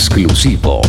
exclusivo.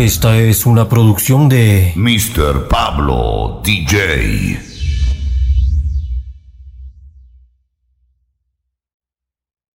Esta es una producción de Mr. Pablo DJ.